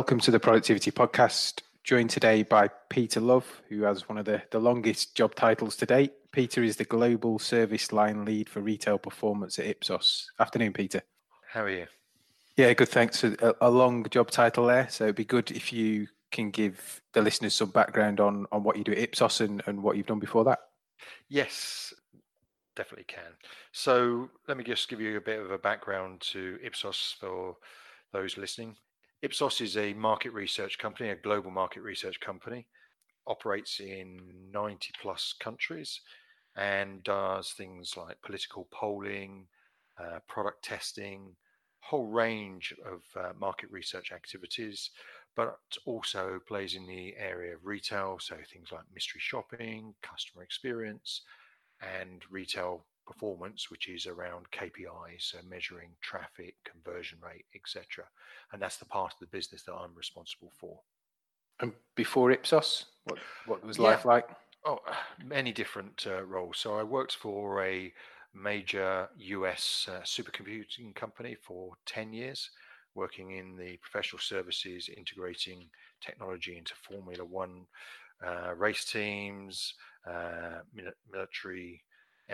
Welcome to the Productivity Podcast. Joined today by Peter Love, who has one of the, the longest job titles to date. Peter is the Global Service Line Lead for Retail Performance at Ipsos. Afternoon, Peter. How are you? Yeah, good. Thanks. A, a long job title there. So it'd be good if you can give the listeners some background on, on what you do at Ipsos and, and what you've done before that. Yes, definitely can. So let me just give you a bit of a background to Ipsos for those listening. Ipsos is a market research company, a global market research company, operates in 90 plus countries and does things like political polling, uh, product testing, whole range of uh, market research activities, but also plays in the area of retail, so things like mystery shopping, customer experience, and retail performance, which is around KPIs, so measuring traffic, conversion rate, etc. And that's the part of the business that I'm responsible for. And before Ipsos, what what was life like? Oh, many different uh, roles. So I worked for a major US uh, supercomputing company for 10 years, working in the professional services, integrating technology into Formula One uh, race teams, uh, military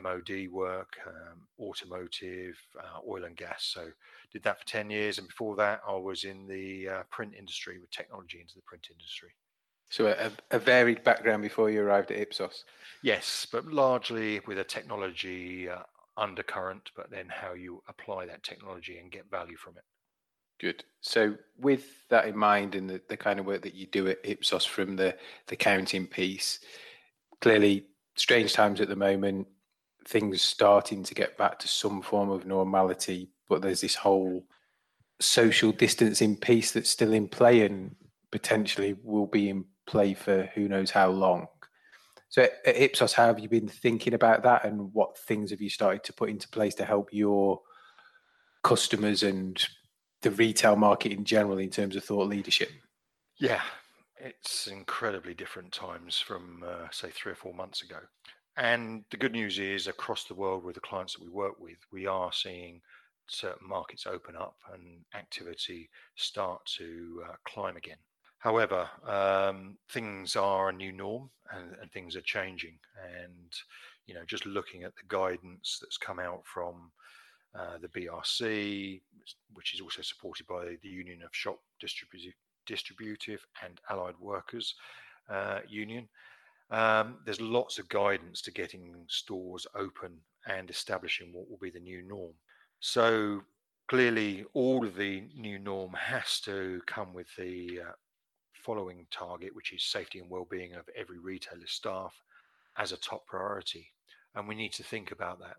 MOD work, um, automotive, uh, oil and gas. So did that for 10 years. And before that, I was in the uh, print industry with technology into the print industry. So a, a, varied background before you arrived at Ipsos. Yes, but largely with a technology uh, undercurrent, but then how you apply that technology and get value from it. Good. So with that in mind and the, the kind of work that you do at Ipsos from the, the counting piece, clearly strange times at the moment, things starting to get back to some form of normality, but there's this whole social distancing piece that's still in play and potentially will be in play for who knows how long. So at Ipsos, how have you been thinking about that and what things have you started to put into place to help your customers and the retail market in general in terms of thought leadership? Yeah, it's incredibly different times from, uh, say, three or four months ago. And the good news is, across the world with the clients that we work with, we are seeing certain markets open up and activity start to uh, climb again. However, um, things are a new norm and, and, things are changing. And, you know, just looking at the guidance that's come out from uh, the BRC, which is also supported by the Union of Shop Distributive, Distributive and Allied Workers uh, Union, um, there's lots of guidance to getting stores open and establishing what will be the new norm. So clearly, all of the new norm has to come with the uh, following target, which is safety and well-being of every retailer staff as a top priority, and we need to think about that.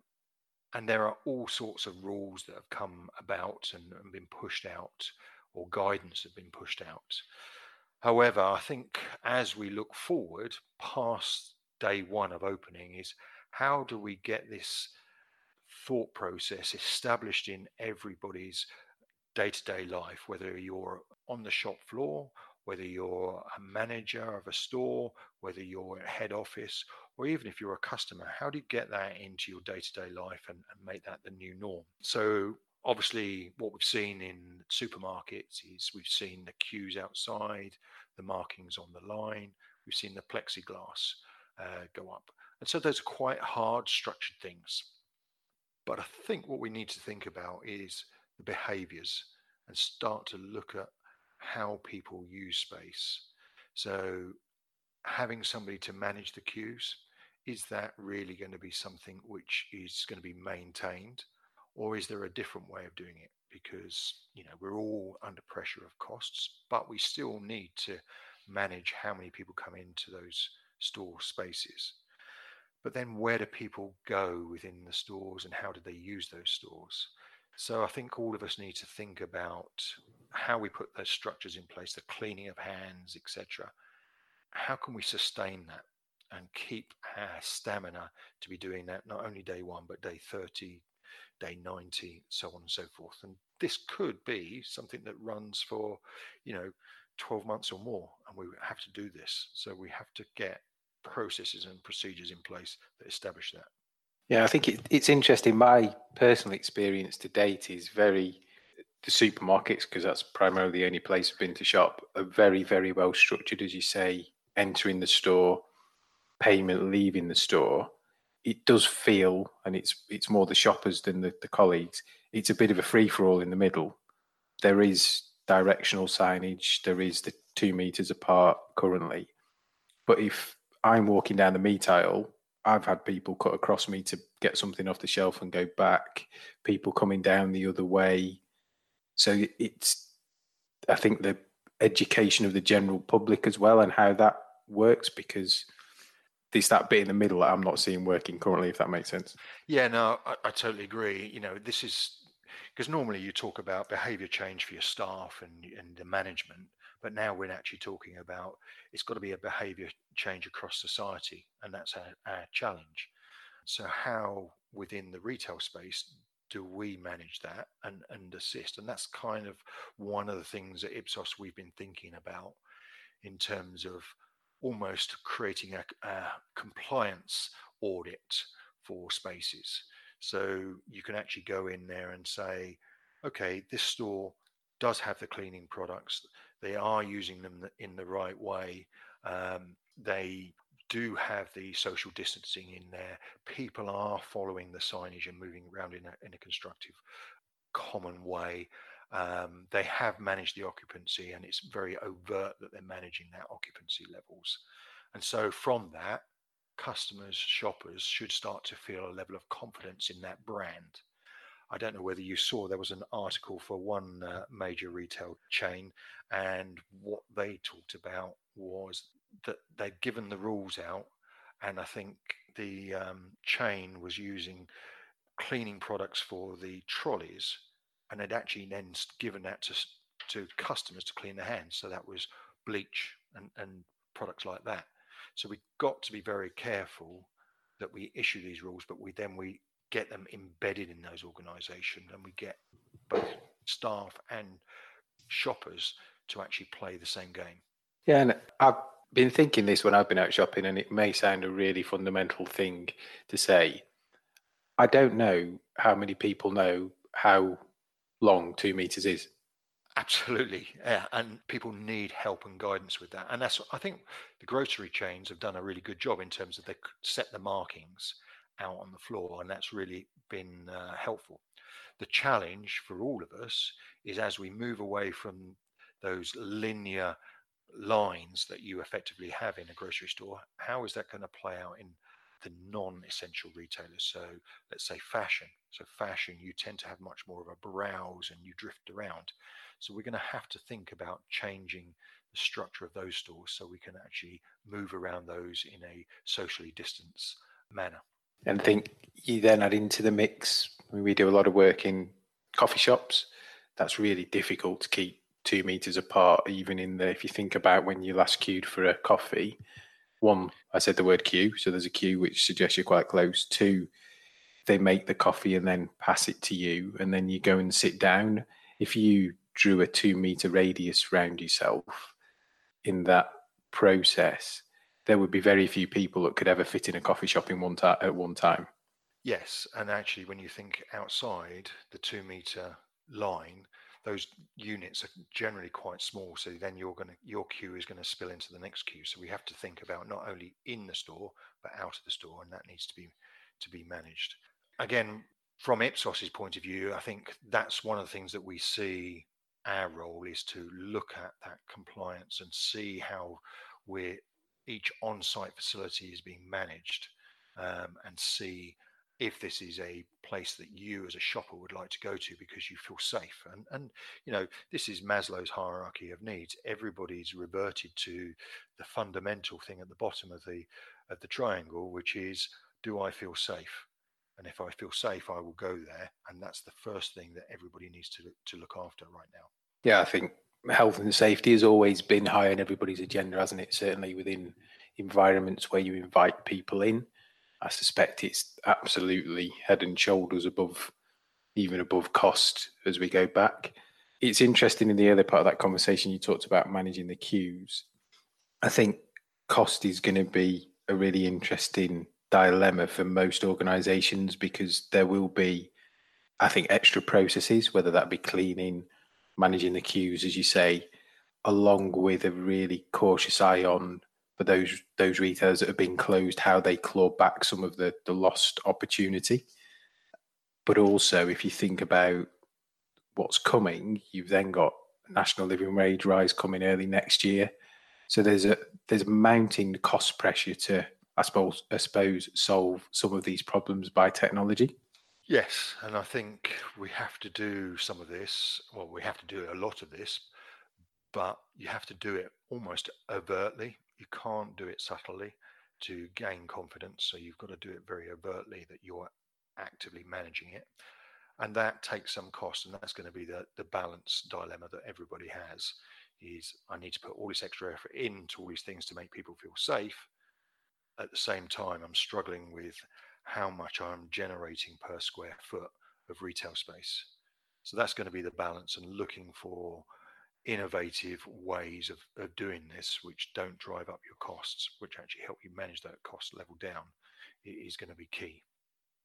And there are all sorts of rules that have come about and, and been pushed out, or guidance have been pushed out. However, I think as we look forward past day one of opening, is how do we get this thought process established in everybody's day to day life, whether you're on the shop floor, whether you're a manager of a store, whether you're at head office, or even if you're a customer, how do you get that into your day to day life and, and, make that the new norm? So, obviously, what we've seen in supermarkets is we've seen the queues outside, the markings on the line, we've seen the plexiglass uh, go up. And so those are quite hard structured things. But I think what we need to think about is the behaviors and start to look at how people use space. So having somebody to manage the queues, is that really going to be something which is going to be maintained? Or is there a different way of doing it? Because you know we're all under pressure of costs, but we still need to manage how many people come into those store spaces. But then where do people go within the stores and how do they use those stores? So I think all of us need to think about how we put those structures in place, the cleaning of hands, etc. How can we sustain that and keep our stamina to be doing that not only day one but day 30, day 90, so on and so forth. And this could be something that runs for, you know, 12 months or more. And we have to do this. So we have to get processes and procedures in place that establish that. Yeah, I think it, it's interesting. My personal experience to date is very the supermarkets, because that's primarily the only place I've been to shop, are very, very well structured, as you say, entering the store, payment leaving the store. It does feel, and it's it's more the shoppers than the, the colleagues. It's a bit of a free for all in the middle. There is directional signage. There is the two meters apart currently, but if I'm walking down the meat aisle, I've had people cut across me to get something off the shelf and go back. People coming down the other way. So it's, I think, the education of the general public as well and how that works because there's that bit in the middle that I'm not seeing working currently, if that makes sense. Yeah, no, I, I totally agree. You know, this is because normally you talk about behavior change for your staff and, and the management, but now we're actually talking about it's got to be a behavior change across society, and that's our, our challenge. So, how within the retail space do we manage that and, and assist? And that's kind of one of the things at Ipsos we've been thinking about in terms of almost creating a, a compliance audit for spaces. So you can actually go in there and say, okay, this store does have the cleaning products. They are using them in the right way. Um, they do have the social distancing in there. People are following the signage and moving around in a, in a constructive, common way. Um, they have managed the occupancy, and it's very overt that they're managing that occupancy levels. And so, from that, customers, shoppers should start to feel a level of confidence in that brand. I don't know whether you saw there was an article for one uh, major retail chain, and what they talked about was that they'd given the rules out, and I think the um, chain was using cleaning products for the trolleys, and they'd actually then given that to to customers to clean their hands. So that was bleach and, and products like that. So we've got to be very careful that we issue these rules, but we then we get them embedded in those organisations, and we get both staff and shoppers to actually play the same game. Yeah, and I've been thinking this when I've been out shopping, and it may sound a really fundamental thing to say. I don't know how many people know how long two meters is. Absolutely, yeah, and people need help and guidance with that. And that's, I think, the grocery chains have done a really good job in terms of they set the markings out on the floor, and that's really been uh, helpful. The challenge for all of us is as we move away from those linear lines that you effectively have in a grocery store, how is that going to play out in the non-essential retailers? So let's say fashion. So fashion, you tend to have much more of a browse and you drift around. So we're going to have to think about changing the structure of those stores so we can actually move around those in a socially distanced manner. And think you then add into the mix. We do a lot of work in coffee shops. That's really difficult to keep two meters apart, even in the, if you think about when you last queued for a coffee, one, I said the word queue. So there's a queue which suggests you're quite close. Two, they make the coffee and then pass it to you, and then you go and sit down. If you drew a two meter radius around yourself in that process, there would be very few people that could ever fit in a coffee shop in one ta- at one time. Yes, and actually, when you think outside the two meter line, those units are generally quite small. So then you're going to your queue is going to spill into the next queue. So we have to think about not only in the store but out of the store, and that needs to be to be managed. Again, from Ipsos's point of view, I think that's one of the things that we see our role is to look at that compliance and see how we're each on-site facility is being managed um, and see if this is a place that you as a shopper would like to go to because you feel safe. And and you know this is maslow's hierarchy of needs. Everybody's reverted to the fundamental thing at the bottom of the of the triangle which is do i feel safe? And if i feel safe i will go there. And that's the first thing that everybody needs to to look after right now. Yeah i think health and safety has always been high on everybody's agenda hasn't it? Certainly within environments where you invite people in I suspect it's absolutely head and shoulders above, even above cost as we go back. It's interesting in the other part of that conversation, you talked about managing the queues. I think cost is going to be a really interesting dilemma for most organizations because there will be I think extra processes, whether that be cleaning, managing the queues, as you say, along with a really cautious eye on for those those retailers that have been closed, how they claw back some of the the lost opportunity. But also, if you think about what's coming, you've then got national living wage rise coming early next year. So there's a there's a mounting cost pressure to I suppose I suppose solve some of these problems by technology. Yes, and I think we have to do some of this. Well, we have to do a lot of this, but you have to do it almost overtly. You can't do it subtly to gain confidence. So you've got to do it very overtly that you're actively managing it. And that takes some cost, and that's going to be the, the balance dilemma that everybody has is I need to put all this extra effort into all these things to make people feel safe. At the same time, I'm struggling with how much I'm generating per square foot of retail space. So that's going to be the balance and looking for innovative ways of, of doing this, which don't drive up your costs, which actually help you manage that cost level down, is going to be key.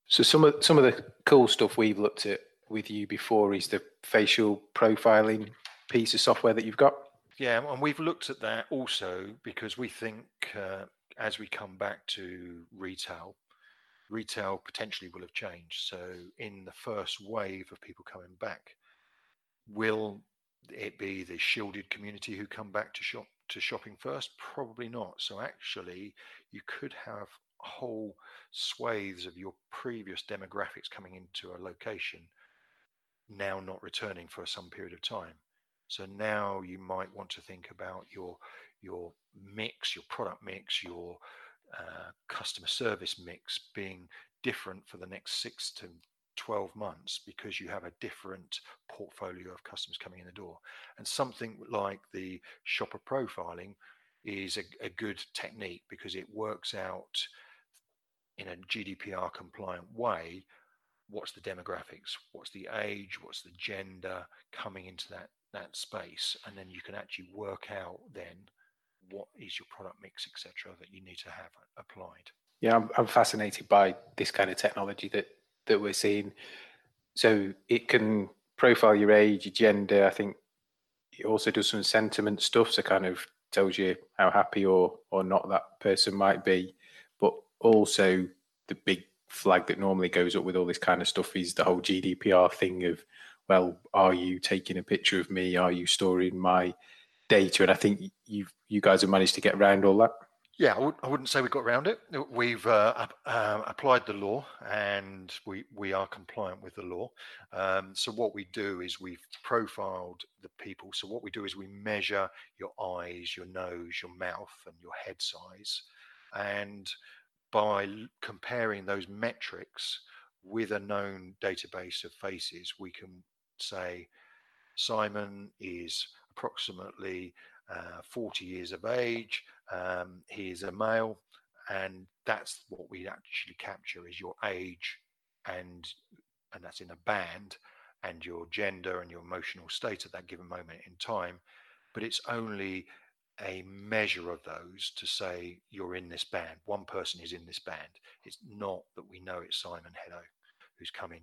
So some of some of the cool stuff we've looked at with you before is the facial profiling piece of software that you've got. Yeah, and we've looked at that also because we think uh, as we come back to retail, retail potentially will have changed. So, in the first wave of people coming back, will it be the shielded community who come back to shop to shopping first? Probably not. So, actually, you could have whole swathes of your previous demographics coming into a location now not returning for some period of time. So now you might want to think about your your mix, your product mix, your uh, customer service mix being different for the next six to 12 months because you have a different portfolio of customers coming in the door. And something like the shopper profiling is a, a good technique because it works out in a GDPR compliant way what's the demographics, what's the age, what's the gender coming into that that space, and then you can actually work out then what is your product mix, etc., that you need to have applied. Yeah, I'm, I'm fascinated by this kind of technology that that we're seeing. So it can profile your age, your gender. I think it also does some sentiment stuff, so kind of tells you how happy or or not that person might be. But also the big flag that normally goes up with all this kind of stuff is the whole GDPR thing of, well, are you taking a picture of me? Are you storing my data? And I think you you guys have managed to get around all that. Yeah, I wouldn't say we got around it. We've uh, uh, applied the law and we, we are compliant with the law. Um, so, what we do is we've profiled the people. So, what we do is we measure your eyes, your nose, your mouth, and your head size. And by comparing those metrics with a known database of faces, we can say Simon is approximately uh, 40 years of age, um, he is a male, and that's what we actually capture is your age and and that's in a band and your gender and your emotional state at that given moment in time but it's only a measure of those to say you're in this band. One person is in this band. It's not that we know it's Simon Hedaux who's coming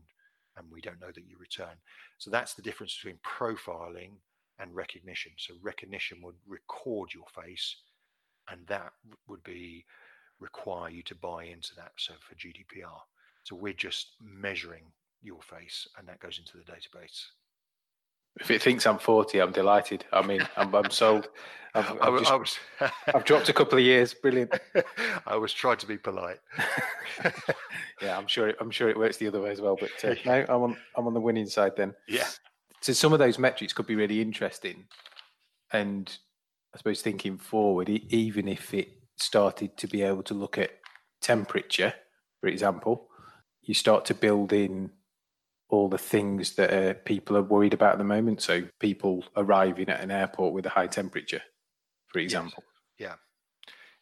and we don't know that you return. So that's the difference between profiling and recognition. So recognition would record your face and that would be require you to buy into that. So for GDPR. So we're just measuring your face and that goes into the database. If it thinks I'm 40, I'm delighted. I mean, I'm, I'm sold. I've, I've, I, just, I was, I've dropped a couple of years. Brilliant. I was trying to be polite. yeah, I'm sure. It, I'm sure it works the other way as well. But uh, no, I'm on. I'm on the winning side then. Yeah. So some of those metrics could be really interesting, and I suppose thinking forward, even if it started to be able to look at temperature, for example, you start to build in all the things that uh, people are worried about at the moment. So people arriving at an airport with a high temperature, for example. Yes. Yeah.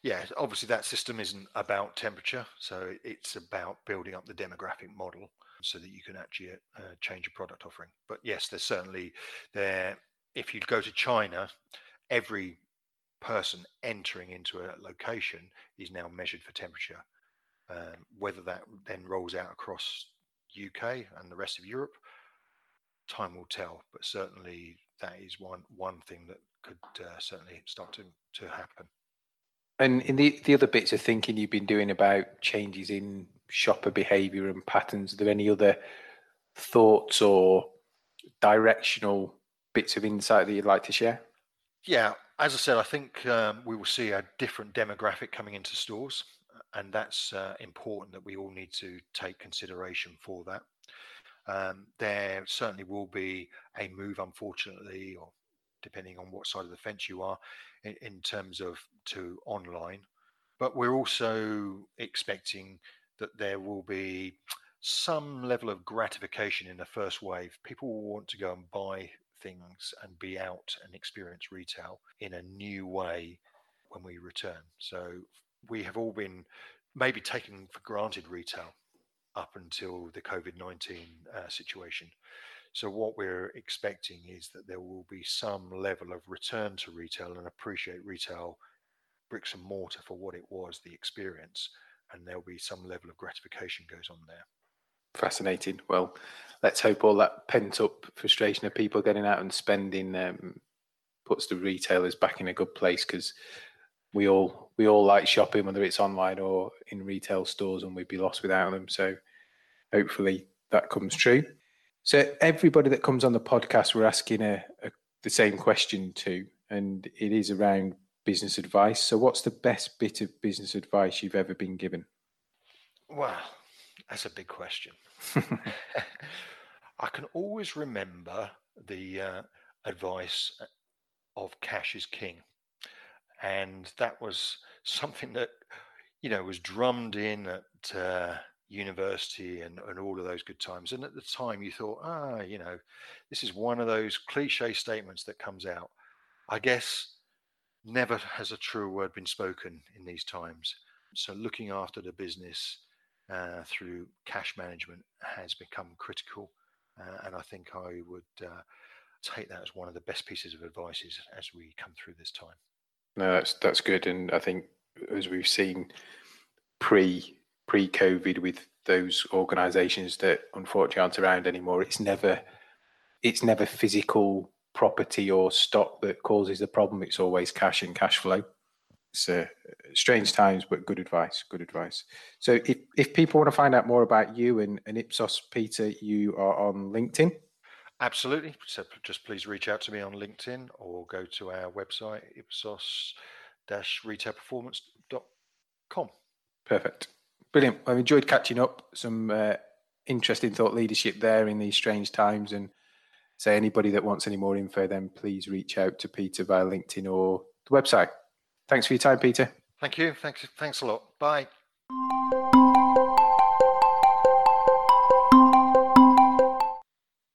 Yeah, obviously that system isn't about temperature, so it's about building up the demographic model so that you can actually uh, change your product offering. But yes, there's certainly there. If you go to China, every person entering into a location is now measured for temperature. Um, whether that then rolls out across UK and the rest of Europe, time will tell. But certainly that is one one thing that could uh, certainly start to, to happen. And in the, the other bits of thinking you've been doing about changes in shopper behaviour and patterns, are there any other thoughts or directional bits of insight that you'd like to share? Yeah, as I said, I think um, we will see a different demographic coming into stores, and that's uh, important that we all need to take consideration for that. Um, there certainly will be a move, unfortunately, or depending on what side of the fence you are, in, in terms of to online. But we're also expecting that there will be some level of gratification in the first wave. People will want to go and buy things and be out and experience retail in a new way when we return. So we have all been maybe taking for granted retail up until the COVID 19 uh, situation. So, what we're expecting is that there will be some level of return to retail and appreciate retail bricks and mortar for what it was, the experience, and there'll be some level of gratification goes on there. Fascinating. Well, let's hope all that pent up frustration of people getting out and spending um, puts the retailers back in a good place because we all we all like shopping, whether it's online or in retail stores, and we'd be lost without them. So hopefully that comes true. So everybody that comes on the podcast, we're asking a, a, the same question to, and it is around business advice. So, what's the best bit of business advice you've ever been given? Well, that's a big question. I can always remember the uh, advice of cash is king, and that was something that you know was drummed in at uh, university and, and all of those good times. And at the time, you thought, ah, you know, this is one of those cliche statements that comes out. I guess never has a true word been spoken in these times. So looking after the business uh, through cash management has become critical. Uh, and I think I would uh, take that as one of the best pieces of advice as we come through this time. No, that's that's good, and I think as we've seen pre pre-COVID with those organisations that unfortunately aren't around anymore. It's never it's never physical property or stock that causes the problem. It's always cash and cash flow. It's uh, strange times, but good advice. Good advice. So, if, if people want to find out more about you and, and Ipsos, Peter, you are on LinkedIn. Absolutely. So, just please reach out to me on LinkedIn or go to our website, ipsos-retailperformance.com. Perfect. Brilliant. I've enjoyed catching up. Some uh, interesting thought leadership there in these strange times. And say anybody that wants any more info, then please reach out to Peter via LinkedIn or the website. Thanks for your time, Peter. Thank you. Thanks, thanks a lot. Bye.